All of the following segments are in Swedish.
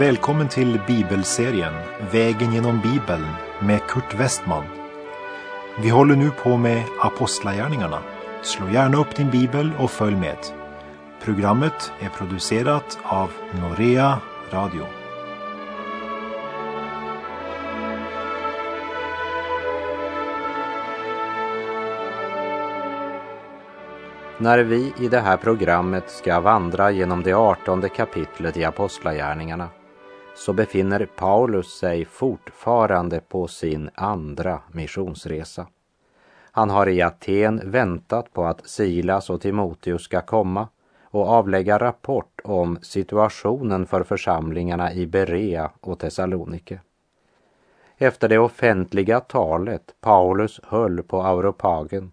Välkommen till bibelserien Vägen genom Bibeln med Kurt Westman. Vi håller nu på med Apostlagärningarna. Slå gärna upp din bibel och följ med. Programmet är producerat av Norea Radio. När vi i det här programmet ska vandra genom det artonde kapitlet i Apostlagärningarna så befinner Paulus sig fortfarande på sin andra missionsresa. Han har i Aten väntat på att Silas och Timoteus ska komma och avlägga rapport om situationen för församlingarna i Berea och Thessalonike. Efter det offentliga talet Paulus höll på Auropagen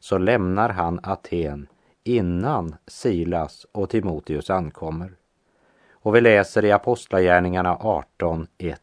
så lämnar han Aten innan Silas och Timoteus ankommer. Och vi läser i Apostlagärningarna 18.1.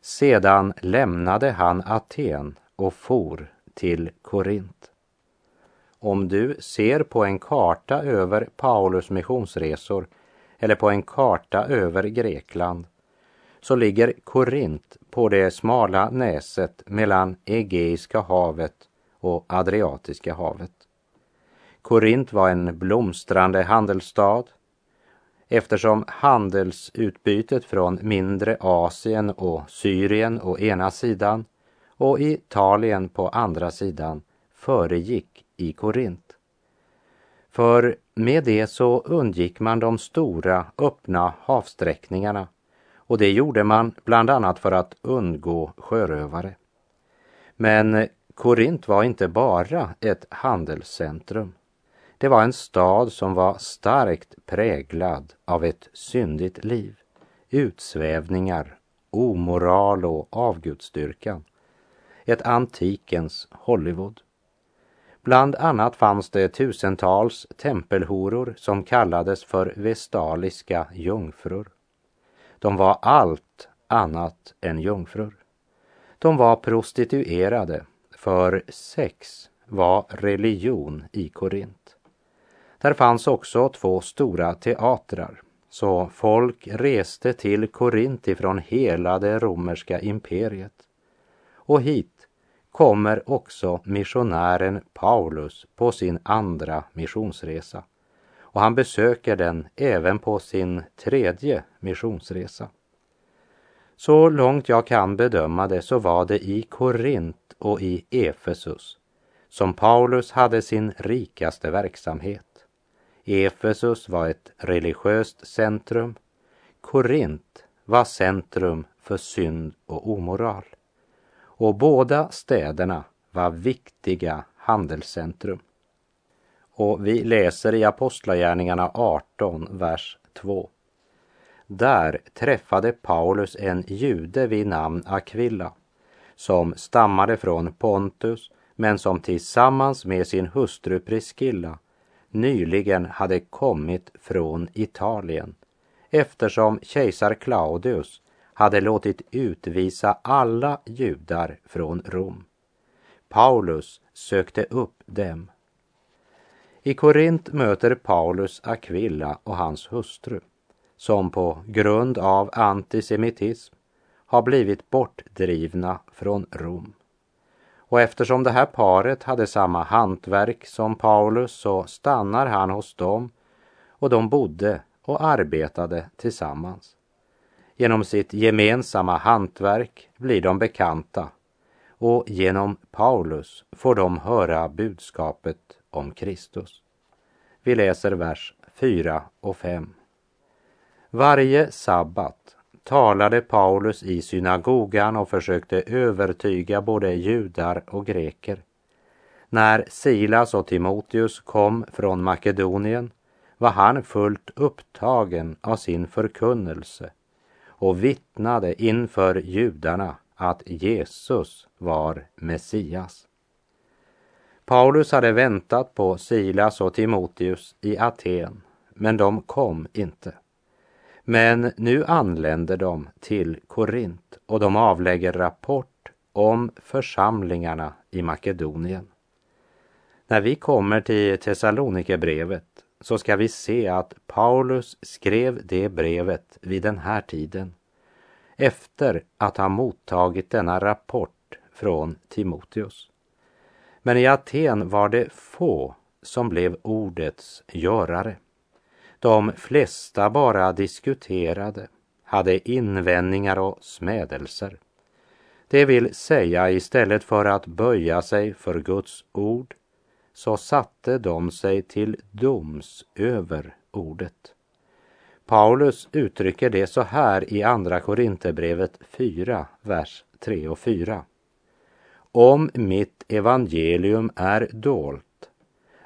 Sedan lämnade han Aten och for till Korint. Om du ser på en karta över Paulus missionsresor eller på en karta över Grekland så ligger Korint på det smala näset mellan Egeiska havet och Adriatiska havet. Korint var en blomstrande handelsstad eftersom handelsutbytet från mindre Asien och Syrien å ena sidan och Italien på andra sidan föregick i Korint. För med det så undgick man de stora öppna havsträckningarna och det gjorde man bland annat för att undgå sjörövare. Men Korint var inte bara ett handelscentrum. Det var en stad som var starkt präglad av ett syndigt liv, utsvävningar, omoral och avgudsdyrkan. Ett antikens Hollywood. Bland annat fanns det tusentals tempelhoror som kallades för vestaliska jungfrur. De var allt annat än jungfrur. De var prostituerade för sex var religion i Korint. Där fanns också två stora teatrar, så folk reste till Korint ifrån hela det romerska imperiet. Och hit kommer också missionären Paulus på sin andra missionsresa. Och han besöker den även på sin tredje missionsresa. Så långt jag kan bedöma det så var det i Korint och i Efesus som Paulus hade sin rikaste verksamhet. Efesus var ett religiöst centrum. Korint var centrum för synd och omoral. Och båda städerna var viktiga handelscentrum. Och vi läser i Apostlagärningarna 18, vers 2. Där träffade Paulus en jude vid namn Aquilla som stammade från Pontus men som tillsammans med sin hustru Priscilla nyligen hade kommit från Italien eftersom kejsar Claudius hade låtit utvisa alla judar från Rom. Paulus sökte upp dem. I Korint möter Paulus Aquilla och hans hustru som på grund av antisemitism har blivit bortdrivna från Rom. Och eftersom det här paret hade samma hantverk som Paulus så stannar han hos dem och de bodde och arbetade tillsammans. Genom sitt gemensamma hantverk blir de bekanta och genom Paulus får de höra budskapet om Kristus. Vi läser vers 4 och 5. Varje sabbat talade Paulus i synagogan och försökte övertyga både judar och greker. När Silas och Timoteus kom från Makedonien var han fullt upptagen av sin förkunnelse och vittnade inför judarna att Jesus var Messias. Paulus hade väntat på Silas och Timoteus i Aten, men de kom inte. Men nu anländer de till Korint och de avlägger rapport om församlingarna i Makedonien. När vi kommer till Thessalonikerbrevet så ska vi se att Paulus skrev det brevet vid den här tiden efter att ha mottagit denna rapport från Timoteus. Men i Aten var det få som blev ordets görare. De flesta bara diskuterade, hade invändningar och smädelser. Det vill säga istället för att böja sig för Guds ord så satte de sig till doms över ordet. Paulus uttrycker det så här i Andra Korinthierbrevet 4, vers 3 och 4. Om mitt evangelium är dolt,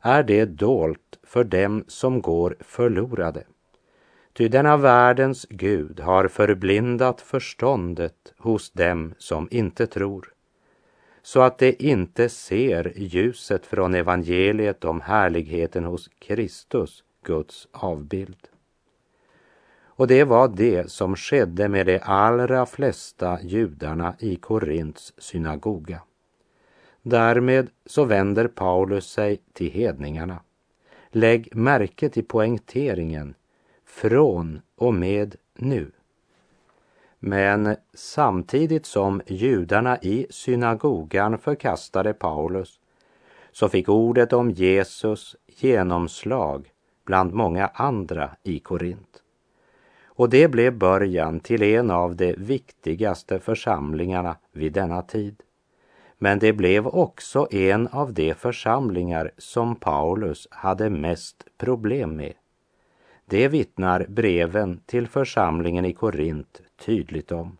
är det dolt för dem som går förlorade. Ty denna världens Gud har förblindat förståndet hos dem som inte tror, så att de inte ser ljuset från evangeliet om härligheten hos Kristus, Guds avbild. Och det var det som skedde med de allra flesta judarna i Korints synagoga. Därmed så vänder Paulus sig till hedningarna. Lägg märke till poängteringen från och med nu. Men samtidigt som judarna i synagogan förkastade Paulus så fick ordet om Jesus genomslag bland många andra i Korint. Och det blev början till en av de viktigaste församlingarna vid denna tid. Men det blev också en av de församlingar som Paulus hade mest problem med. Det vittnar breven till församlingen i Korint tydligt om.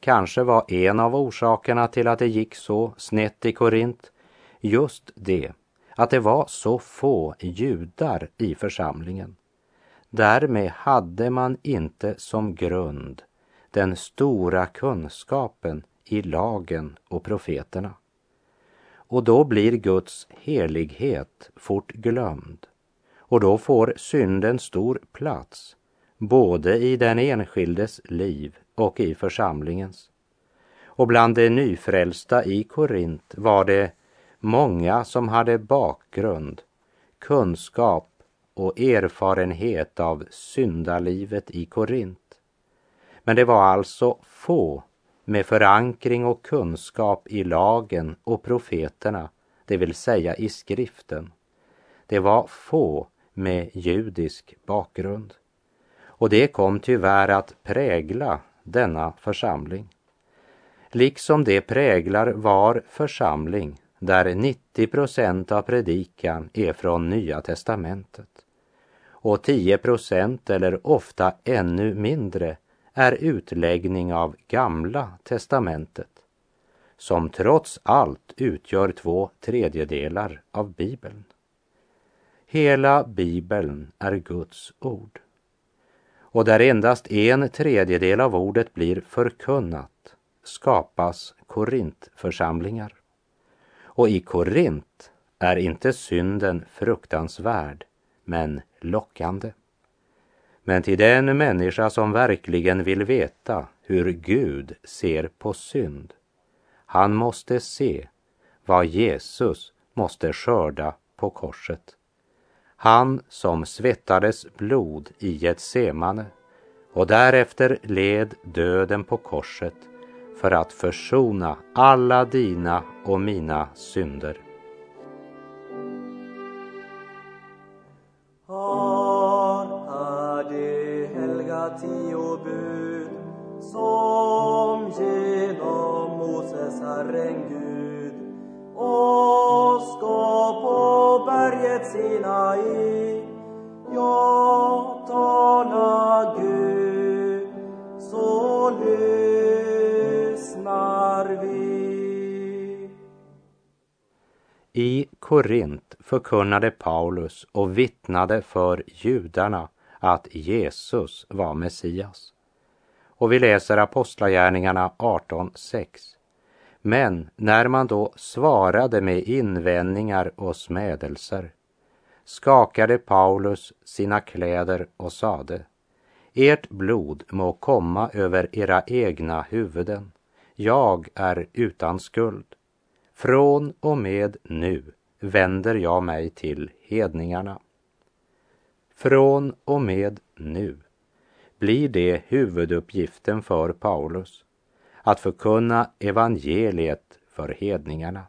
Kanske var en av orsakerna till att det gick så snett i Korint just det att det var så få judar i församlingen. Därmed hade man inte som grund den stora kunskapen i lagen och profeterna. Och då blir Guds helighet fort glömd och då får synden stor plats både i den enskildes liv och i församlingens. Och bland de nyfrälsta i Korint var det många som hade bakgrund, kunskap och erfarenhet av syndalivet i Korint. Men det var alltså få med förankring och kunskap i lagen och profeterna, det vill säga i skriften. Det var få med judisk bakgrund. Och det kom tyvärr att prägla denna församling. Liksom det präglar var församling där 90 procent av predikan är från Nya testamentet och 10 procent eller ofta ännu mindre är utläggning av Gamla testamentet som trots allt utgör två tredjedelar av Bibeln. Hela Bibeln är Guds ord. Och där endast en tredjedel av ordet blir förkunnat skapas Korintförsamlingar. Och i Korint är inte synden fruktansvärd, men lockande. Men till den människa som verkligen vill veta hur Gud ser på synd, han måste se vad Jesus måste skörda på korset. Han som svettades blod i Getsemane och därefter led döden på korset för att försona alla dina och mina synder. Vi I Korint förkunnade Paulus och vittnade för judarna att Jesus var Messias. Och vi läser Apostlagärningarna 18.6. Men när man då svarade med invändningar och smädelser skakade Paulus sina kläder och sade Ert blod må komma över era egna huvuden. Jag är utan skuld. Från och med nu vänder jag mig till hedningarna. Från och med nu blir det huvuduppgiften för Paulus att förkunna evangeliet för hedningarna.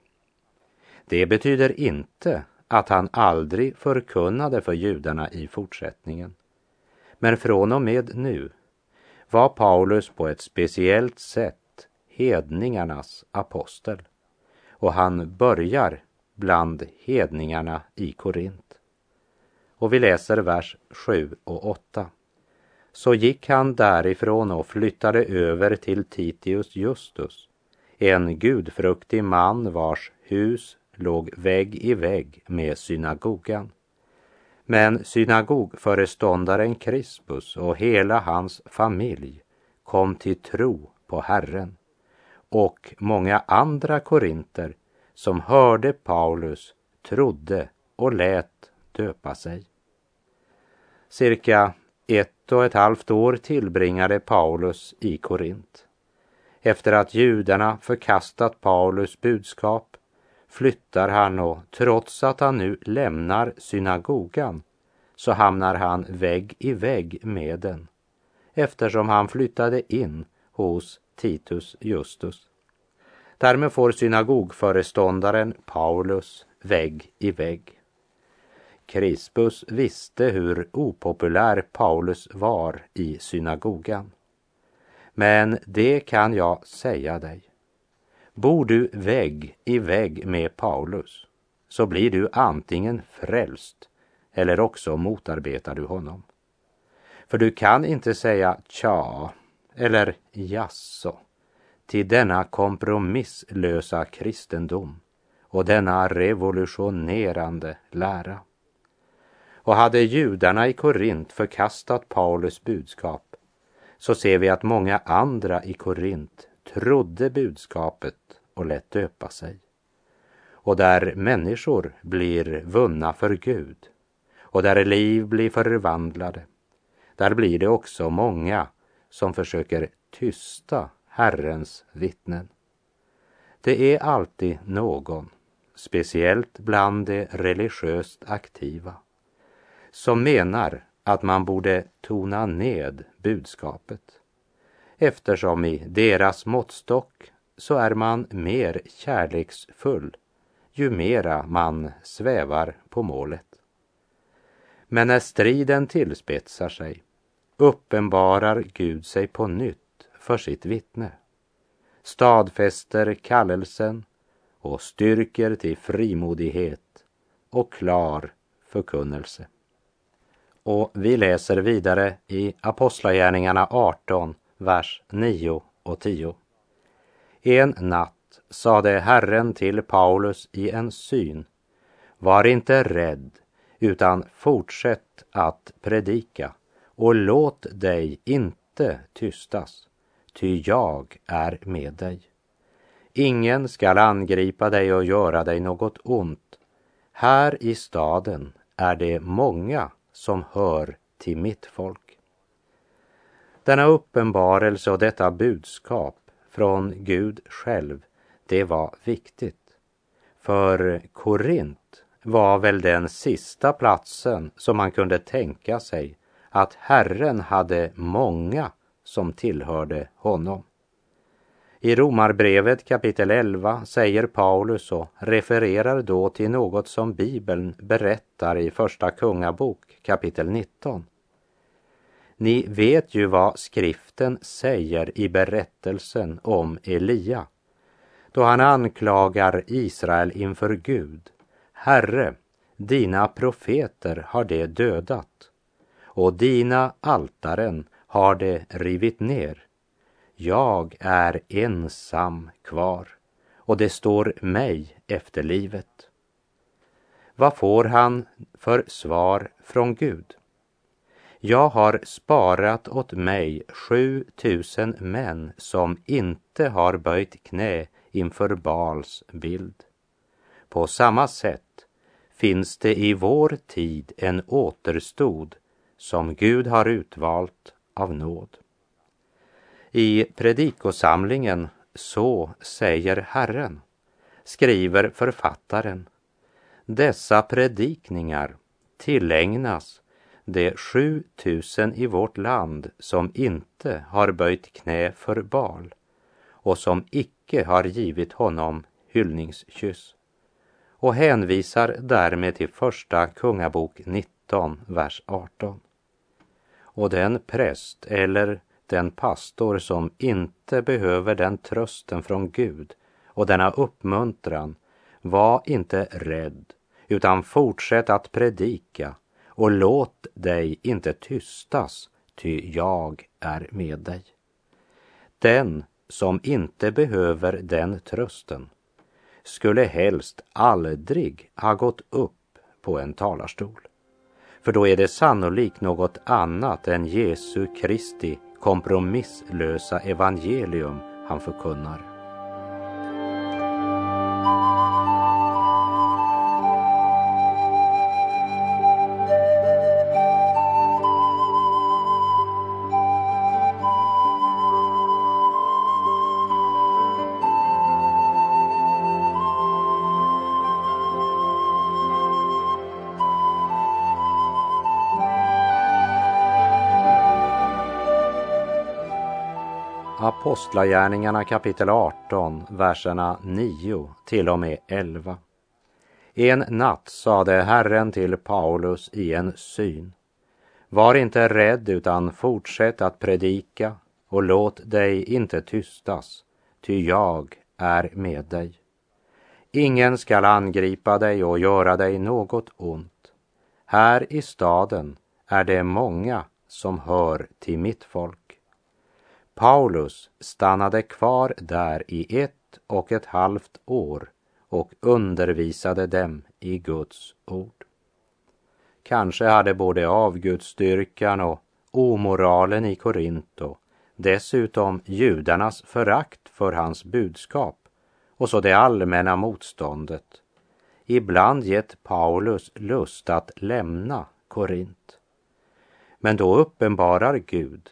Det betyder inte att han aldrig förkunnade för judarna i fortsättningen. Men från och med nu var Paulus på ett speciellt sätt hedningarnas apostel. Och han börjar bland hedningarna i Korint. Och vi läser vers 7 och 8. Så gick han därifrån och flyttade över till Titius Justus, en gudfruktig man vars hus låg vägg i vägg med synagogan. Men synagogföreståndaren Crispus och hela hans familj kom till tro på Herren och många andra korinter som hörde Paulus trodde och lät döpa sig. Cirka ett och ett halvt år tillbringade Paulus i Korint. Efter att judarna förkastat Paulus budskap flyttar han och trots att han nu lämnar synagogan så hamnar han vägg i vägg med den eftersom han flyttade in hos Titus Justus. Därmed får synagogföreståndaren Paulus vägg i vägg. Crispus visste hur opopulär Paulus var i synagogan. Men det kan jag säga dig. Bor du vägg i vägg med Paulus så blir du antingen frälst eller också motarbetar du honom. För du kan inte säga tja eller jaså till denna kompromisslösa kristendom och denna revolutionerande lära. Och hade judarna i Korint förkastat Paulus budskap så ser vi att många andra i Korint trodde budskapet och lät döpa sig. Och där människor blir vunna för Gud och där liv blir förvandlade, där blir det också många som försöker tysta Herrens vittnen. Det är alltid någon, speciellt bland de religiöst aktiva, som menar att man borde tona ned budskapet eftersom i deras måttstock så är man mer kärleksfull ju mera man svävar på målet. Men när striden tillspetsar sig uppenbarar Gud sig på nytt för sitt vittne, stadfäster kallelsen och styrker till frimodighet och klar förkunnelse. Och vi läser vidare i Apostlagärningarna 18, vers 9 och 10. En natt sade Herren till Paulus i en syn, var inte rädd, utan fortsätt att predika och låt dig inte tystas ty jag är med dig. Ingen skall angripa dig och göra dig något ont. Här i staden är det många som hör till mitt folk. Denna uppenbarelse och detta budskap från Gud själv, det var viktigt. För Korint var väl den sista platsen som man kunde tänka sig att Herren hade många som tillhörde honom. I Romarbrevet kapitel 11 säger Paulus och refererar då till något som Bibeln berättar i Första Kungabok kapitel 19. Ni vet ju vad skriften säger i berättelsen om Elia då han anklagar Israel inför Gud. Herre, dina profeter har det dödat och dina altaren har det rivit ner. Jag är ensam kvar och det står mig efter livet. Vad får han för svar från Gud? Jag har sparat åt mig sju tusen män som inte har böjt knä inför Bals bild. På samma sätt finns det i vår tid en återstod som Gud har utvalt av nåd. I predikosamlingen Så säger Herren skriver författaren dessa predikningar tillägnas de 7000 i vårt land som inte har böjt knä för Bal och som icke har givit honom hyllningskyss och hänvisar därmed till första Kungabok 19, vers 18. Och den präst eller den pastor som inte behöver den trösten från Gud och denna uppmuntran, var inte rädd, utan fortsätt att predika och låt dig inte tystas, ty jag är med dig. Den som inte behöver den trösten skulle helst aldrig ha gått upp på en talarstol. För då är det sannolikt något annat än Jesu Kristi kompromisslösa evangelium han förkunnar. Apostlagärningarna kapitel 18, verserna 9 till och med 11. En natt sade Herren till Paulus i en syn. Var inte rädd utan fortsätt att predika och låt dig inte tystas, ty jag är med dig. Ingen skall angripa dig och göra dig något ont. Här i staden är det många som hör till mitt folk. Paulus stannade kvar där i ett och ett halvt år och undervisade dem i Guds ord. Kanske hade både avgudsstyrkan och omoralen i Korinto, dessutom judarnas förakt för hans budskap och så det allmänna motståndet, ibland gett Paulus lust att lämna Korint. Men då uppenbarar Gud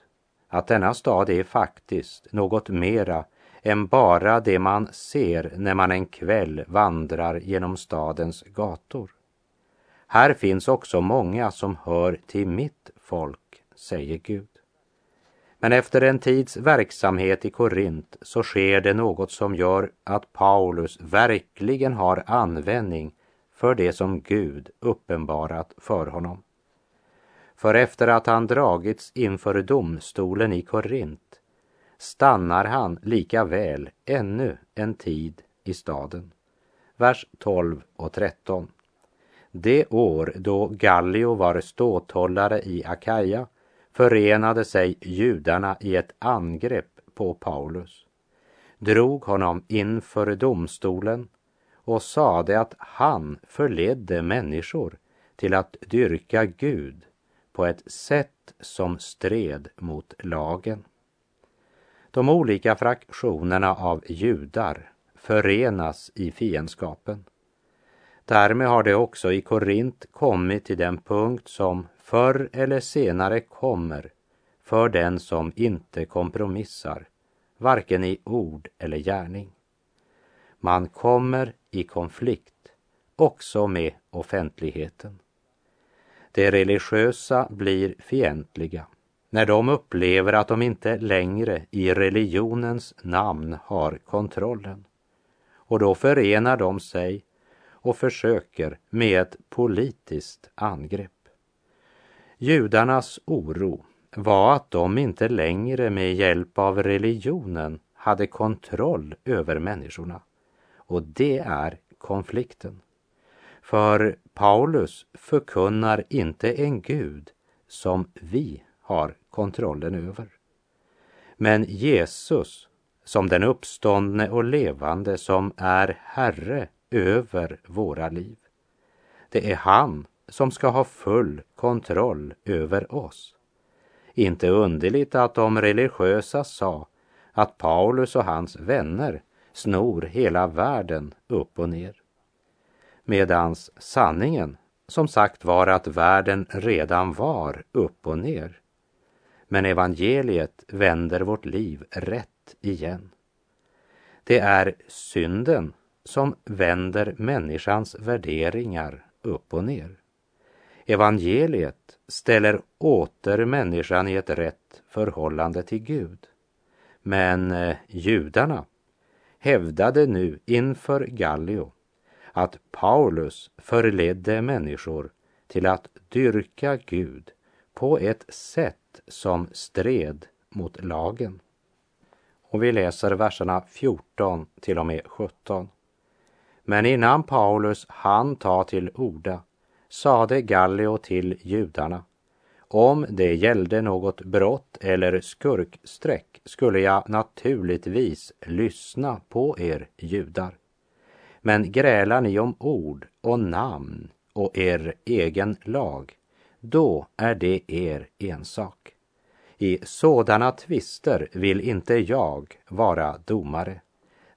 att denna stad är faktiskt något mera än bara det man ser när man en kväll vandrar genom stadens gator. Här finns också många som hör till mitt folk, säger Gud. Men efter en tids verksamhet i Korint så sker det något som gör att Paulus verkligen har användning för det som Gud uppenbarat för honom. För efter att han dragits inför domstolen i Korint stannar han lika väl ännu en tid i staden. Vers 12 och 13. Det år då Gallio var ståthållare i Akaja förenade sig judarna i ett angrepp på Paulus, drog honom inför domstolen och sade att han förledde människor till att dyrka Gud på ett sätt som stred mot lagen. De olika fraktionerna av judar förenas i fiendskapen. Därmed har det också i Korint kommit till den punkt som förr eller senare kommer för den som inte kompromissar, varken i ord eller gärning. Man kommer i konflikt också med offentligheten. De religiösa blir fientliga när de upplever att de inte längre i religionens namn har kontrollen. Och då förenar de sig och försöker med ett politiskt angrepp. Judarnas oro var att de inte längre med hjälp av religionen hade kontroll över människorna. Och det är konflikten. För Paulus förkunnar inte en Gud som vi har kontrollen över. Men Jesus som den uppståndne och levande som är Herre över våra liv. Det är han som ska ha full kontroll över oss. Inte underligt att de religiösa sa att Paulus och hans vänner snor hela världen upp och ner medans sanningen som sagt var att världen redan var upp och ner. Men evangeliet vänder vårt liv rätt igen. Det är synden som vänder människans värderingar upp och ner. Evangeliet ställer åter människan i ett rätt förhållande till Gud. Men eh, judarna hävdade nu inför Gallio att Paulus förledde människor till att dyrka Gud på ett sätt som stred mot lagen. Och vi läser verserna 14 till och med 17. Men innan Paulus hann ta till orda sade Gallio till judarna om det gällde något brott eller skurkstreck skulle jag naturligtvis lyssna på er judar. Men grälar ni om ord och namn och er egen lag, då är det er ensak. I sådana tvister vill inte jag vara domare.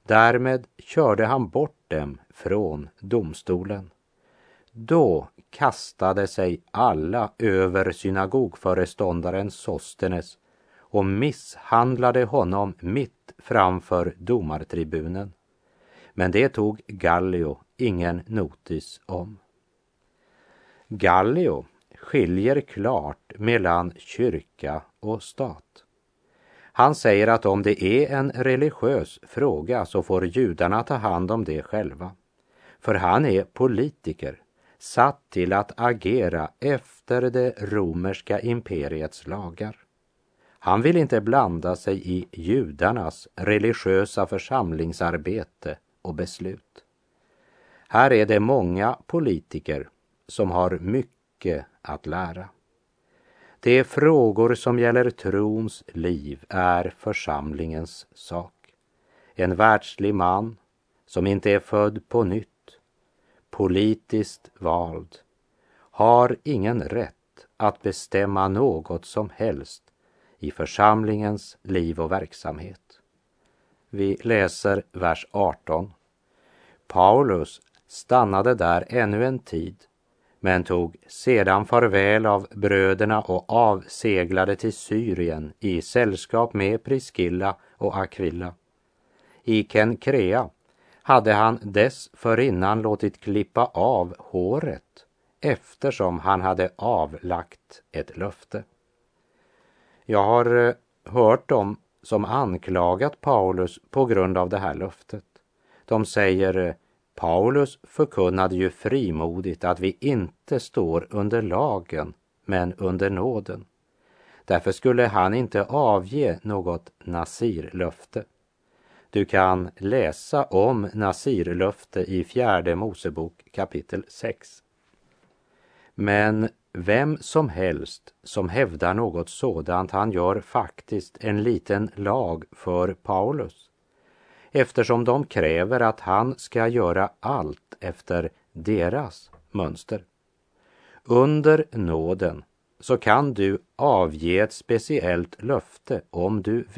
Därmed körde han bort dem från domstolen. Då kastade sig alla över synagogföreståndaren Sostenes och misshandlade honom mitt framför domartribunen. Men det tog Gallio ingen notis om. Gallio skiljer klart mellan kyrka och stat. Han säger att om det är en religiös fråga så får judarna ta hand om det själva. För han är politiker, satt till att agera efter det romerska imperiets lagar. Han vill inte blanda sig i judarnas religiösa församlingsarbete och beslut. Här är det många politiker som har mycket att lära. De frågor som gäller trons liv är församlingens sak. En världslig man som inte är född på nytt, politiskt vald, har ingen rätt att bestämma något som helst i församlingens liv och verksamhet. Vi läser vers 18. Paulus stannade där ännu en tid men tog sedan farväl av bröderna och avseglade till Syrien i sällskap med Priskilla och Aquilla. I Kenkrea hade han dessförinnan låtit klippa av håret eftersom han hade avlagt ett löfte. Jag har eh, hört dem som anklagat Paulus på grund av det här löftet. De säger Paulus förkunnade ju frimodigt att vi inte står under lagen men under nåden. Därför skulle han inte avge något nasirlöfte. Du kan läsa om nasirlöfte i fjärde Mosebok kapitel 6. Men vem som helst som hävdar något sådant, han gör faktiskt en liten lag för Paulus eftersom de kräver att han ska göra allt efter deras mönster. Under nåden så kan du avge ett speciellt löfte om du vill